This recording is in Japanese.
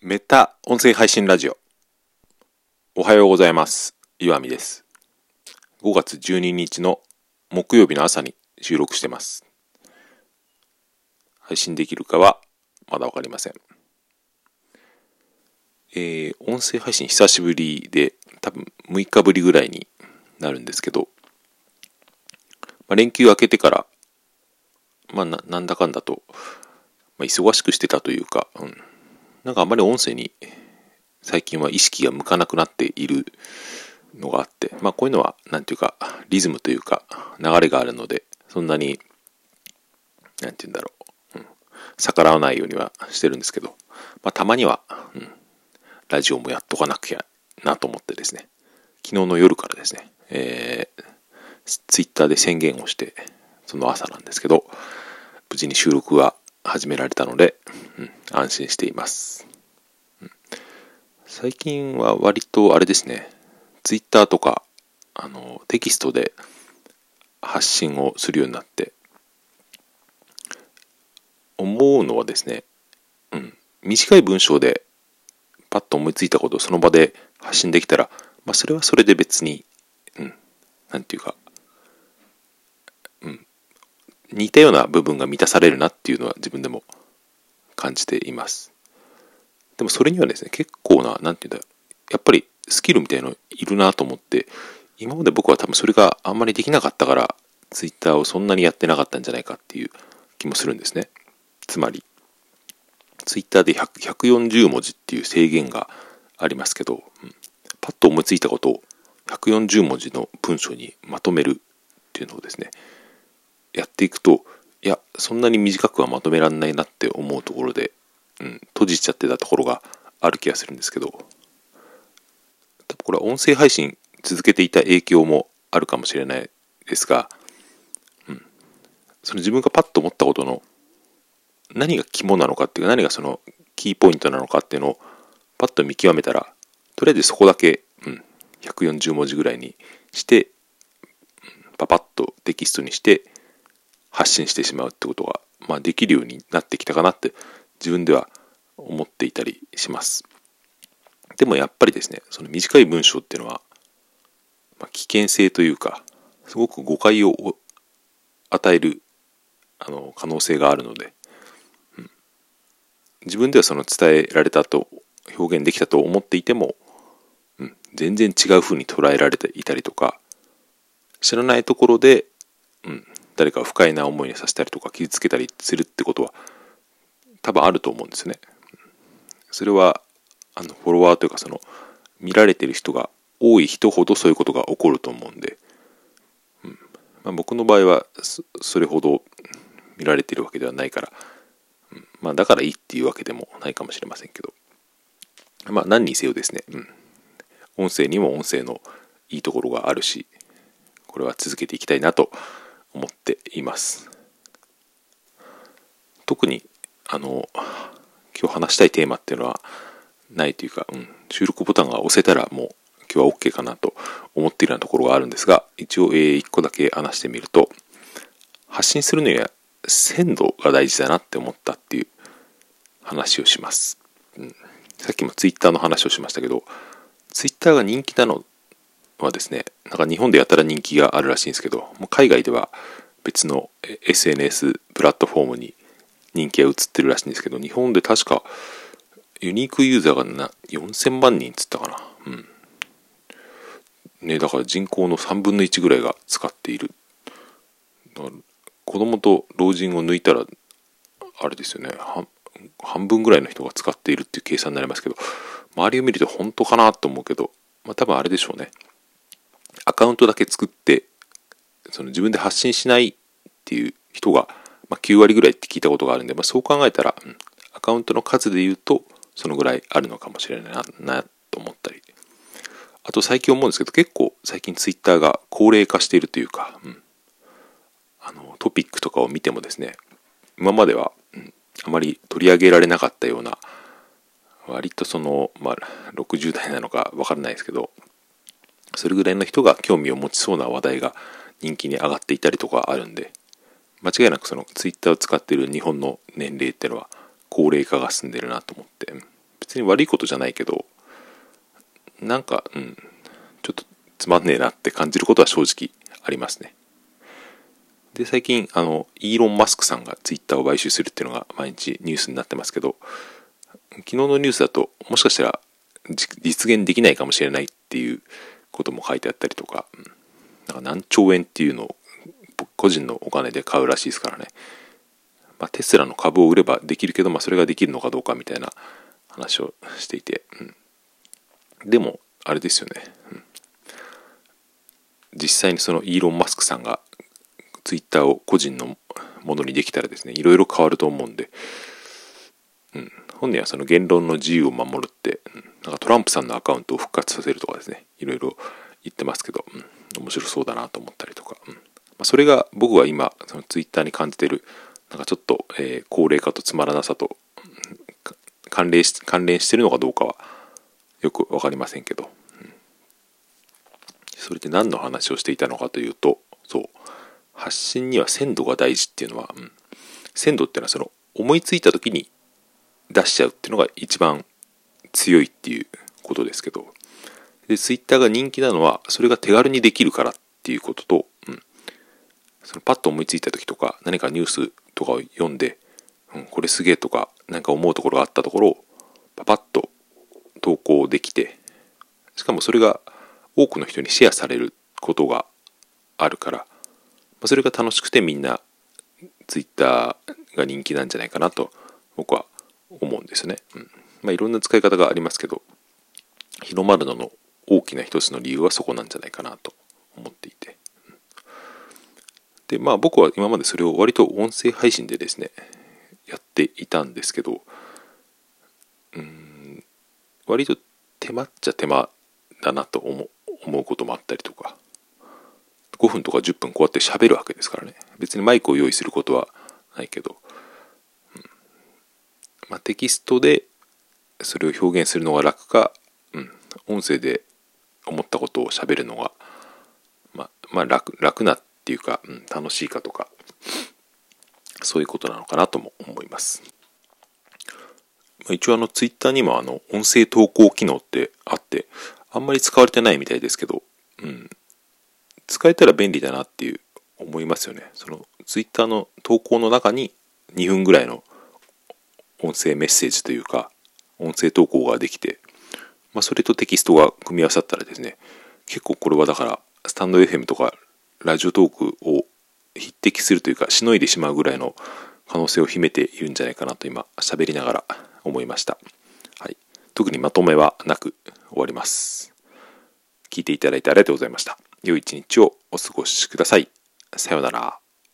メタ音声配信ラジオ。おはようございます。岩見です。5月12日の木曜日の朝に収録してます。配信できるかはまだわかりません。えー、音声配信久しぶりで、多分6日ぶりぐらいになるんですけど、まあ、連休明けてから、まあな、なんだかんだと、まあ、忙しくしてたというか、うん、なんかあんまり音声に最近は意識が向かなくなっているのがあって、まあこういうのは、なんていうか、リズムというか、流れがあるので、そんなに、なんていうんだろう、うん、逆らわないようにはしてるんですけど、まあたまには、うん、ラジオもやっとかなきゃなと思ってですね、昨日の夜からですね、えー、ツイッターで宣言をして、その朝なんですけど、無事に収録が始められたので、うん、安心しています、最近は割とあれですね、ツイッターとか、あの、テキストで発信をするようになって、思うのはですね、うん、短い文章でパッと思いついたことをその場で発信できたら、まあ、それはそれで別に、うん、なんていうか、うん、似たような部分が満たされるなっていうのは自分でも感じています。でもそれにはですね、結構な、なんていうんだやっぱりスキルみたいのいるなと思って、今まで僕は多分それがあんまりできなかったから、ツイッターをそんなにやってなかったんじゃないかっていう気もするんですね。つまり、ツイッターで140文字っていう制限がありますけど、うん、パッと思いついたことを140文字の文章にまとめるっていうのをですね、やっていくと、いや、そんなに短くはまとめられないなって思うところで、うん、閉じちゃってたところがある気がするんですけど、多分これは音声配信続けていた影響もあるかもしれないですが、うん、その自分がパッと思ったことの何が肝なのかっていうか何がそのキーポイントなのかっていうのをパッと見極めたら、とりあえずそこだけ、うん、140文字ぐらいにして、パパッとテキストにして発信してしまうってことが、まあ、できるようになってきたかなって自分では思っていたりします。でもやっぱりですね、その短い文章っていうのは、まあ、危険性というか、すごく誤解を与えるあの可能性があるので、うん、自分ではその伝えられたと表現できたと思っていても、うん、全然違う風に捉えられていたりとか、知らないところで、うん、誰かを不快な思いにさせたりとか傷つけたりするってことは多分あると思うんですね。それはあのフォロワーというかその見られてる人が多い人ほどそういうことが起こると思うんで、うん。まあ、僕の場合はそれほど見られてるわけではないから、うん。まあ、だからいいっていうわけでもないかもしれませんけど。まあ何にせよですね、うん、音声にも音声のいいところがあるしこれは続けていきたいなと思っています。特にあの今日話したいテーマっていうのはないというか、うん、収録ボタンが押せたらもう今日は OK かなと思っているようなところがあるんですが一応、えー、1個だけ話してみると発信するには鮮度が大事だなって思ったっていう話をします、うん、さっきも Twitter の話をしましたけど Twitter が人気なのはですねなんか日本でやたら人気があるらしいんですけどもう海外では別の SNS プラットフォームに人気が移ってるらしいんですけど日本で確かユニークユーザーがな4000万人っつったかな。うん。ねだから人口の3分の1ぐらいが使っている。だから子供と老人を抜いたらあれですよね。半分ぐらいの人が使っているっていう計算になりますけど周りを見ると本当かなと思うけどまあ多分あれでしょうね。アカウントだけ作ってその自分で発信しないっていう人が、まあ、9割ぐらいって聞いたことがあるんで、まあ、そう考えたら、うん、アカウントの数で言うとそのぐらいあるのかもしれないななと思ったり。あと最近思うんですけど結構最近ツイッターが高齢化しているというか、うん、あのトピックとかを見てもですね今までは、うん、あまり取り上げられなかったような割とその、まあ、60代なのか分からないですけどそれぐらいの人が興味を持ちそうな話題が人気に上がっていたりとかあるんで間違いなくそのツイッターを使ってる日本の年齢っていうのは高齢化が進んでるなと思って別別に悪いことじゃないけど、なんか、うん、ちょっとつまんねえなって感じることは正直ありますね。で、最近、あの、イーロン・マスクさんがツイッターを買収するっていうのが毎日ニュースになってますけど、昨日のニュースだと、もしかしたら実現できないかもしれないっていうことも書いてあったりとか、なんか何兆円っていうのを個人のお金で買うらしいですからね。まあ、テスラの株を売ればできるけど、まあ、それができるのかどうかみたいな話をしていて、うん、でも、あれですよね、うん、実際にそのイーロン・マスクさんがツイッターを個人のものにできたらですね、いろいろ変わると思うんで、うん、本人はその言論の自由を守るって、うん、なんかトランプさんのアカウントを復活させるとかですね、いろいろ言ってますけど、うん、面白そうだなと思ったりとか、うん、それが僕は今、そのツイッターに感じてる、なんかちょっと、えー、高齢化とつまらなさと、関連し関連してるのかどうかはよく分かりませんけど、うん、それで何の話をしていたのかというとそう。発信には鮮度が大事っていうのは、うん、鮮度っていうのはその思いついた時に出しちゃうっていうのが一番強いっていうことですけど。でツイッターが人気なのはそれが手軽にできるからっていうことと、そのパッと思いついた時とか何かニュースとかを読んで、うん、これすげえとか何か思うところがあったところをパパッと投稿できてしかもそれが多くの人にシェアされることがあるからそれが楽しくてみんなツイッターが人気なんじゃないかなと僕は思うんですね。うんまあ、いろんな使い方がありますけど広まるのの大きな一つの理由はそこなんじゃないかなと思っていて。でまあ僕は今までそれを割と音声配信でですねやっていたんですけどうん割と手間っちゃ手間だなと思うこともあったりとか5分とか10分こうやって喋るわけですからね。別にマイクを用意することはないけど、うんまあ、テキストでそれを表現するのが楽か、うん、音声で思ったことを喋るのが、まあ、まあ楽楽なっていうか、うん、楽しいかとかそういうことなのかなとも思います。一応あのツイッターにもあの音声投稿機能ってあってあんまり使われてないみたいですけど、うん、使えたら便利だなっていう思いますよね。そのツイッターの投稿の中に2分ぐらいの音声メッセージというか音声投稿ができて、まあ、それとテキストが組み合わさったらですね結構これはだからスタンド FM とかラジオトークを匹敵するというかしのいでしまうぐらいの可能性を秘めているんじゃないかなと今喋りながら思いました。はい。特にまとめはなく終わります。聞いていただいてありがとうございました。良い一日をお過ごしください。さようなら。